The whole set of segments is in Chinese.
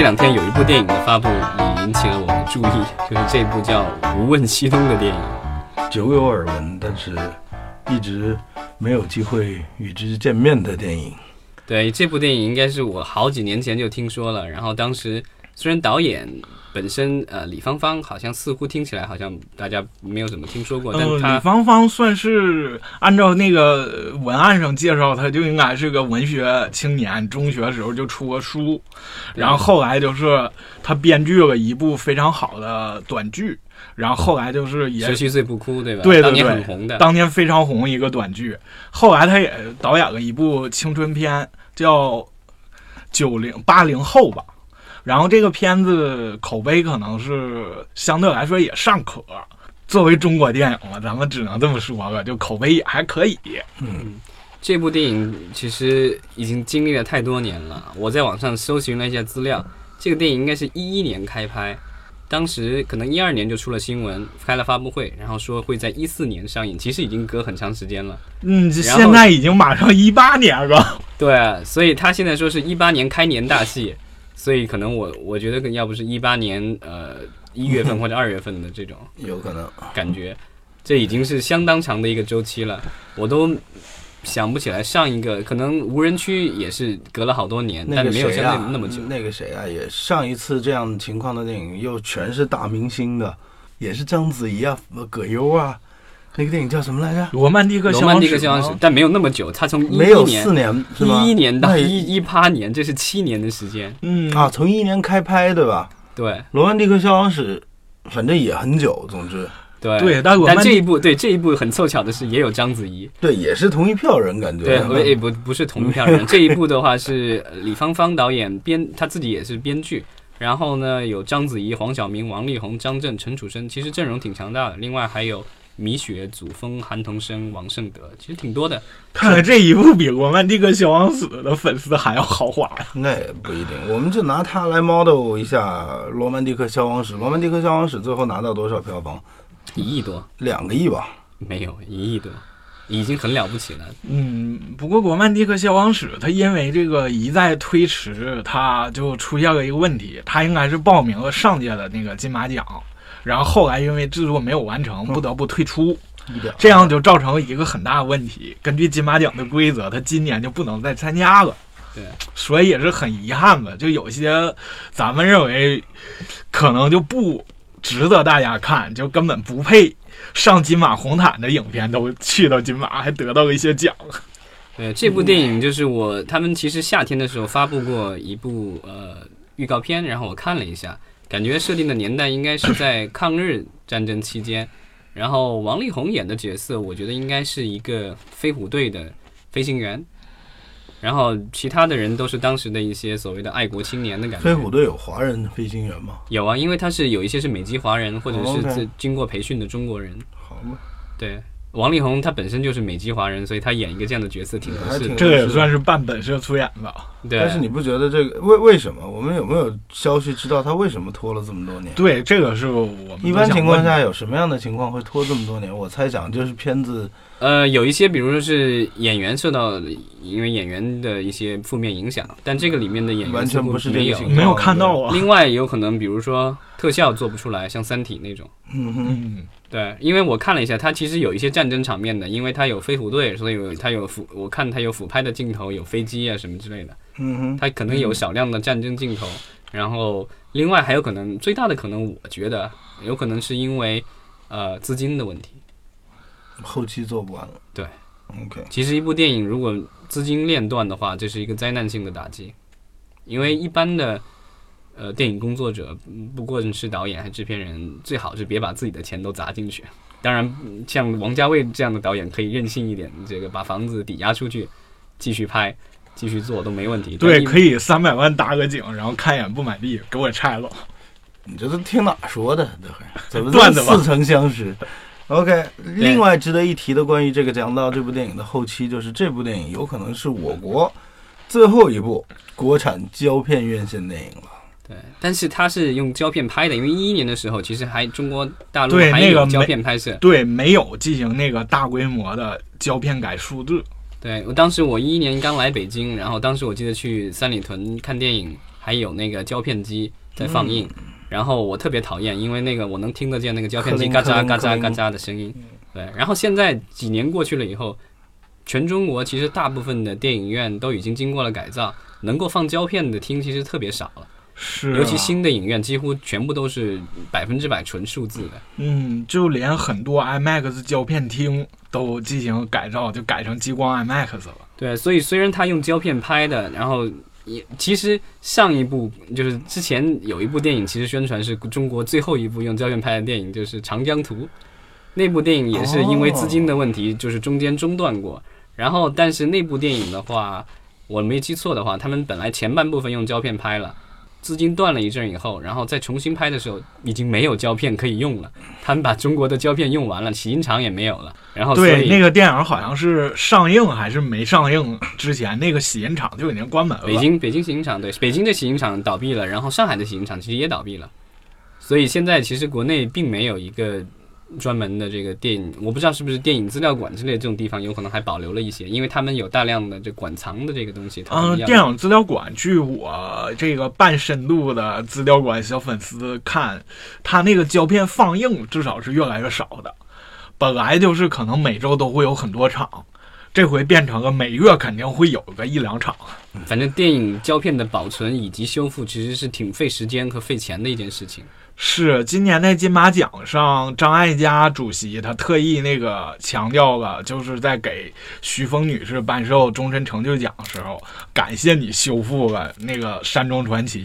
这两天有一部电影的发布也引起了我的注意，就是这部叫《无问西东》的电影。久有耳闻，但是一直没有机会与之见面的电影。对，这部电影应该是我好几年前就听说了，然后当时虽然导演本身呃李芳芳好像似乎听起来好像大家没有怎么听说过，但呃，他李芳芳算是按照那个文案上介绍，她就应该是个文学青年，中学时候就出过书，然后后来就是他编剧了一部非常好的短剧，然后后来就是也十七岁不哭，对吧？对对当年对很红的。当年非常红一个短剧，后来他也导演了一部青春片，叫《九零八零后》吧。然后这个片子口碑可能是相对来说也尚可，作为中国电影嘛，咱们只能这么说了，就口碑也还可以。嗯这部电影其实已经经历了太多年了。我在网上搜寻了一下资料，这个电影应该是一一年开拍，当时可能一二年就出了新闻，开了发布会，然后说会在一四年上映。其实已经隔很长时间了。嗯，现在已经马上一八年了。对啊，所以他现在说是一八年开年大戏，所以可能我我觉得要不是一八年呃一月份或者二月份的这种 有可能，感觉，这已经是相当长的一个周期了，我都想不起来上一个，可能无人区也是隔了好多年，那个但没有像谁啊？那，那么久。那个谁啊，也上一次这样情况的电影又全是大明星的，也是章子怡啊、葛优啊，那个电影叫什么来着？罗曼蒂克消亡罗曼蒂克史吗消亡史，但没有那么久，他从一没有一年四年？一一年到一一八年，这是七年的时间。嗯啊，从一一年开拍对吧？对《罗曼蒂克消亡史》反正也很久，总之对对但但这一部对这一部很凑巧的是也有章子怡，对，也是同一票人，感觉对，呃不不是同一票人。这一部的话是呃李芳芳导演编，他自己也是编剧。然后呢，有章子怡、黄晓明、王力宏、张震、陈楚生，其实阵容挺强大的。另外还有米雪、祖峰、韩童生、王胜德，其实挺多的。看来这一部比罗曼蒂克消亡史的粉丝还要豪华呀。那也不一定，我们就拿它来 model 一下《罗曼蒂克消亡史》。《罗曼蒂克消亡史》最后拿到多少票房？一亿多两个亿吧。没有，一亿多，已经很了不起了。嗯，不过《罗曼蒂克消亡史》它因为这个一再推迟，它就出现了一个问题，它应该是报名了上届的那个金马奖，然后后来因为制作没有完成，不得不退出，这样就造成了一个很大的问题。根据金马奖的规则，他今年就不能再参加了。对，所以也是很遗憾吧，就有些咱们认为可能就不值得大家看，就根本不配上金马红毯的影片，都去到金马还得到了一些奖。对，这部电影就是我他们其实夏天的时候发布过一部呃预告片，然后我看了一下，感觉设定的年代应该是在抗日战争期间。然后王力宏演的角色，我觉得应该是一个飞虎队的飞行员。然后其他的人都是当时的一些所谓的爱国青年的感觉。飞虎队有华人飞行员吗？有啊，因为他是有一些是美籍华人，或者是自经过培训的中国人。好嘛，对，王力宏他本身就是美籍华人，所以他演一个这样的角色挺合适的。这也算是半本色出演吧。对，但是你不觉得这个为为什么？我们有没有消息知道他为什么拖了这么多年？对，这个是我们一般情况下有什么样的情况会拖这么多年？我猜想就是片子呃，有一些，比如说是演员受到因为演员的一些负面影响，但这个里面的演员完全不是这没有个情况，没有看到啊。另外有可能，比如说特效做不出来，像《三体》那种。嗯哼，嗯，对，因为我看了一下，它其实有一些战争场面的，因为它有飞虎队，所以有它有俯，我看它有俯拍的镜头，有飞机啊什么之类的，嗯哼，它可能有少量的战争镜头。然后另外还有可能最大的可能，我觉得有可能是因为呃资金的问题。后期做不完了。对，OK，其实一部电影如果资金链断的话，这是一个灾难性的打击，因为一般的呃电影工作者，嗯不管是导演还是制片人，最好是别把自己的钱都砸进去。当然，嗯像王家卫这样的导演可以任性一点，这个把房子抵押出去，继续拍、继续做都没问题。对，可以三百万搭个景，然后看一眼不买地，给我拆了。你这都听哪说的？这还怎么 段子吧似曾相识？OK，另外值得一提的关于这个讲到这部电影的后期，就是这部电影有可能是我国最后一部国产胶片院线电影了。对，但是它是用胶片拍的，因为一一年的时候，其实还中国大陆对还有胶片拍摄。对，没有进行那个大规模的胶片改数字。对我当时我一一年刚来北京，然后当时我记得去三里屯看电影，还有那个胶片机在放映。然后我特别讨厌，因为那个我能听得见那个胶片机嘎克喳嘎林克林喳嘎喳的声音。对，然后现在几年过去了以后，全中国其实大部分的电影院都已经经过了改造，能够放胶片的厅其实特别少了。是啊，尤其新的影院几乎全部都是百分之百纯数字的。嗯，就连很多 IMAX 胶片厅都进行改造，就改成激光 IMAX 了。对，所以虽然他用胶片拍的，然后其实上一部就是之前有一部电影，其实宣传是中国最后一部用胶片拍的电影，就是《长江图》。那部电影也是因为资金的问题，就是中间中断过。然后，但是那部电影的话，我没记错的话，他们本来前半部分用胶片拍了。资金断了一阵以后，然后再重新拍的时候，已经没有胶片可以用了。他们把中国的胶片用完了，洗印厂也没有了。然后，对，那个电影好像是上映还是没上映之前，那个洗印厂就已经关门了。北京北京洗印厂对，北京的洗印厂倒闭了，然后上海的洗印厂其实也倒闭了，所以现在其实国内并没有一个专门的这个电影，我不知道是不是电影资料馆之类的这种地方有可能还保留了一些，因为他们有大量的这馆藏的这个东西。嗯，电影资料馆，据我这个半深度的资料馆小粉丝看，他那个胶片放映至少是越来越少的。本来就是可能每周都会有很多场，这回变成了每月肯定会有个一两场。反正电影胶片的保存以及修复其实是挺费时间和费钱的一件事情。是今年在金马奖上，张艾嘉主席他特意那个强调了，就是在给徐峰女士颁授终身成就奖的时候，感谢你修复了那个《山中传奇》，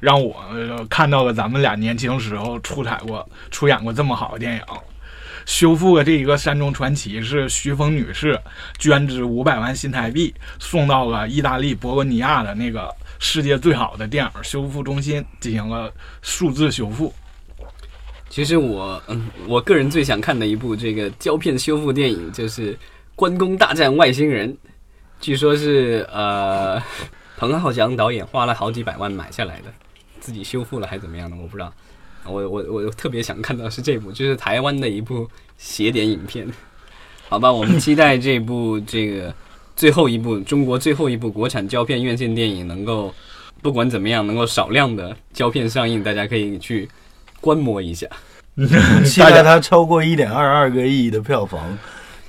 让我、呃看到了咱们俩年轻时候出彩过、出演过这么好的电影。修复了这一个《山中传奇》是徐峰女士捐资五百万新台币送到了意大利博洛尼亚的那个世界最好的电影修复中心进行了数字修复。其实我嗯，我个人最想看的一部这个胶片修复电影就是《关公大战外星人》，据说是呃彭浩翔导演花了好几百万买下来的，自己修复了还怎么样呢？我不知道。我我我特别想看到是这部，就是台湾的一部邪典影片。好吧，我们期待这部这个最后一部中国最后一部国产胶片院线电影能够不管怎么样能够少量的胶片上映，大家可以去观摩一下。期待它超过一点二二个亿的票房，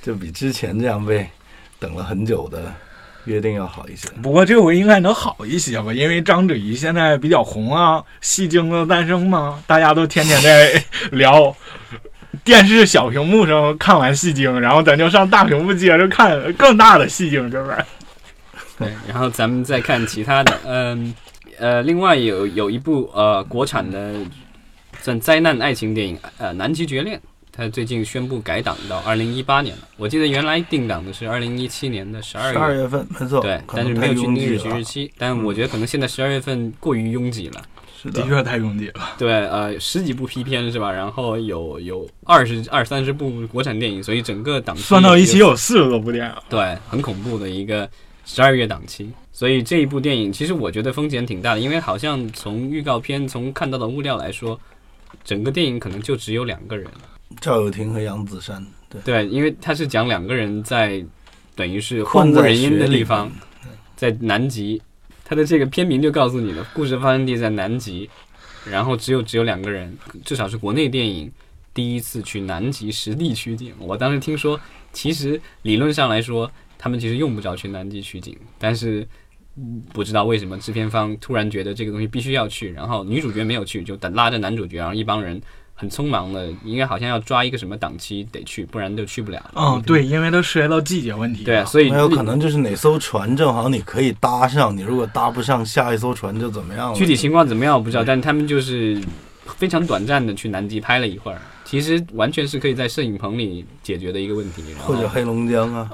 就比之前这样被等了很久的约定要好一些。不过这回应该能好一些吧，因为章子怡现在比较红啊，《戏精的诞生》嘛，大家都天天在聊。电视小屏幕上看完戏精，然后咱就上大屏幕接着看更大的戏精，这边。对，然后咱们再看其他的，嗯呃，另外有有一部呃国产的算灾难爱情电影，呃《南极绝恋》，它最近宣布改档到二零一八年了。我记得原来定档的是二零一七年的十二月，十二月份，没错，对，但是没有去拥挤了日日期。但我觉得可能现在十二月份过于拥挤了。是的，的确太拥挤了。对，呃，十几部 P 片是吧？然后有有二十二三十部国产电影，所以整个档期算到一起有有四十多部电影。对，很恐怖的一个十二月档期。所以这一部电影，其实我觉得风险挺大的，因为好像从预告片、从看到的物料来说，整个电影可能就只有两个人。赵又廷和杨子姗，对，对，因为他是讲两个人在等于是荒困在无人烟的地方，在南极。他的这个片名就告诉你了，故事发生地在南极，然后只有只有两个人，至少是国内电影第一次去南极实地取景。我当时听说，其实理论上来说，他们其实用不着去南极取景，但是嗯不知道为什么制片方突然觉得这个东西必须要去，然后女主角没有去，就等拉着男主角，然后一帮人很匆忙的，应该好像要抓一个什么档期得去，不然就去不了。嗯，对，因为都涉及到季节问题。对啊，，所以没有可能就是哪艘船正好你可以搭上，你如果搭不上，下一艘船就怎么样了？具体情况怎么样我不知道，但他们就是非常短暂的去南极拍了一会儿，其实完全是可以在摄影棚里解决的一个问题。或者黑龙江啊，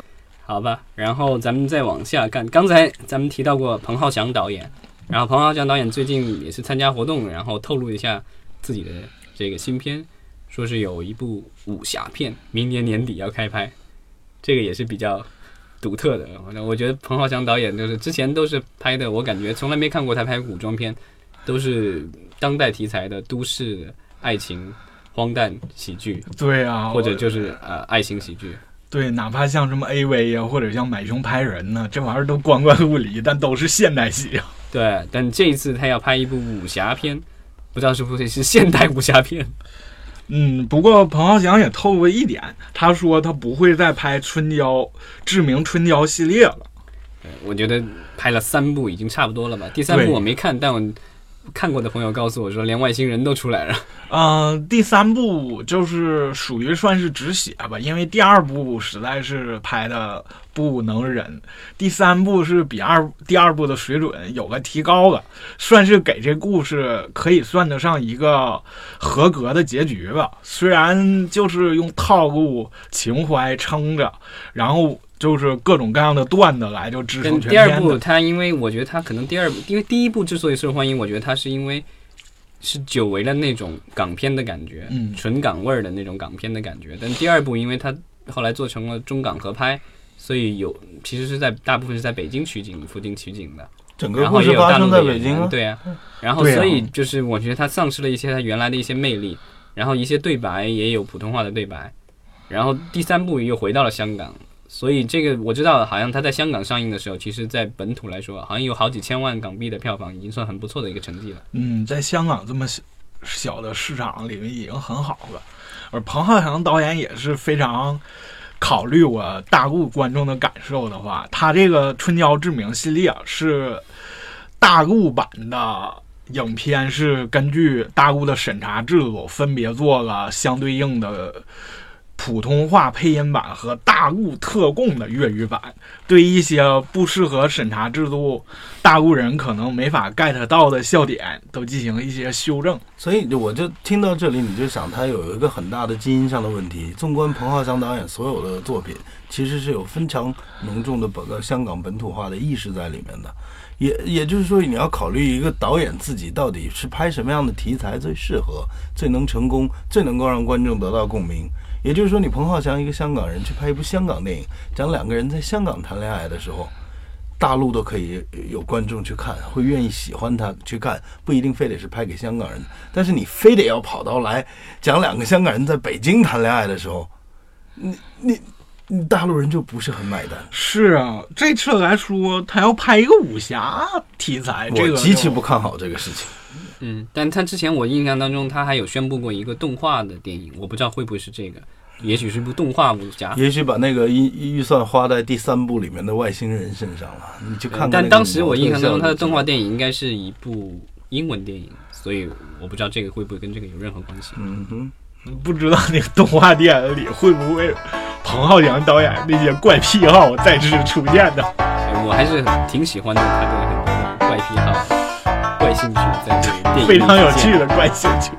好吧，然后咱们再往下看，刚才咱们提到过彭浩翔导演，然后彭浩翔导演最近也是参加活动，然后透露一下自己的这个新片，说是有一部武侠片，明年年底要开拍，这个也是比较独特的。我觉得彭浩翔导演就是之前都是拍的，我感觉从来没看过他拍古装片，都是当代题材的都市爱情荒诞喜剧，对啊，或者就是呃爱情喜剧。对，哪怕像什么 AV 呀、或者像买凶拍人呢，这玩意儿都光怪陆离，但都是现代戏啊。对，但这一次他要拍一部武侠片，不知道是不是是现代武侠片。嗯，不过彭浩翔也透露一点，他说他不会再拍春娇志明春娇系列了。我觉得拍了三部已经差不多了吧？第三部我没看，但我看过的朋友告诉我说，连外星人都出来了。嗯、第三部就是属于算是止血吧，因为第二部实在是拍的不能忍，第三部是比二第二部的水准有个提高了，算是给这故事可以算得上一个合格的结局吧。虽然就是用套路情怀撑着，然后就是各种各样的段子来就支撑全跟第二部，片的。它因为我觉得它可能第二部，因为第一部之所以受欢迎，我觉得它是因为是久违了那种港片的感觉，嗯纯港味儿的那种港片的感觉。但第二部，因为它后来做成了中港合拍，所以有其实是在大部分是在北京取景、附近取景的，整个然后也故事发生有大陆的在北京对啊，然后所以就是我觉得他丧失了一些他原来的一些魅力，然后一些对白也有普通话的对白，然后第三部又回到了香港，所以这个我知道，好像它在香港上映的时候，其实在本土来说，好像有好几千万港币的票房，已经算很不错的一个成绩了。嗯，在香港这么小小的市场里面已经很好了。而彭浩翔导演也是非常考虑我大陆观众的感受的话，他这个《春娇志明》系列是大陆版的影片，是根据大陆的审查制度分别做了相对应的。普通话配音版和大陆特供的粤语版，对一些不适合审查制度大陆人可能没法 get 到的笑点，都进行一些修正。所以我就听到这里，你就想他有一个很大的基因上的问题。纵观彭浩翔导演所有的作品，其实是有非常浓重的本香港本土化的意识在里面的。也也就是说，你要考虑一个导演自己到底是拍什么样的题材最适合、最能成功、最能够让观众得到共鸣。也就是说，你彭浩翔一个香港人去拍一部香港电影，讲两个人在香港谈恋爱的时候，大陆都可以有观众去看，会愿意喜欢他去看，不一定非得是拍给香港人。但是你非得要跑到来讲两个香港人在北京谈恋爱的时候，你你你大陆人就不是很买单。是啊，这次来说，他要拍一个武侠题材，这个我极其不看好这个事情。嗯，但他之前我印象当中，他还有宣布过一个动画的电影，我不知道会不会是这个，也许是部动画武侠。也许把那个预预算花在第三部里面的外星人身上了，你就看但当时我印象当中，他的动画电影应该是一部英文电影，所以我不知道这个会不会跟这个有任何关系。嗯哼，不知道那个动画电影里会不会彭浩翔导演那些怪癖好再次出现呢？我还是挺喜欢的他的很多的怪癖好、怪兴趣在这个电影里非常有趣的怪兴趣。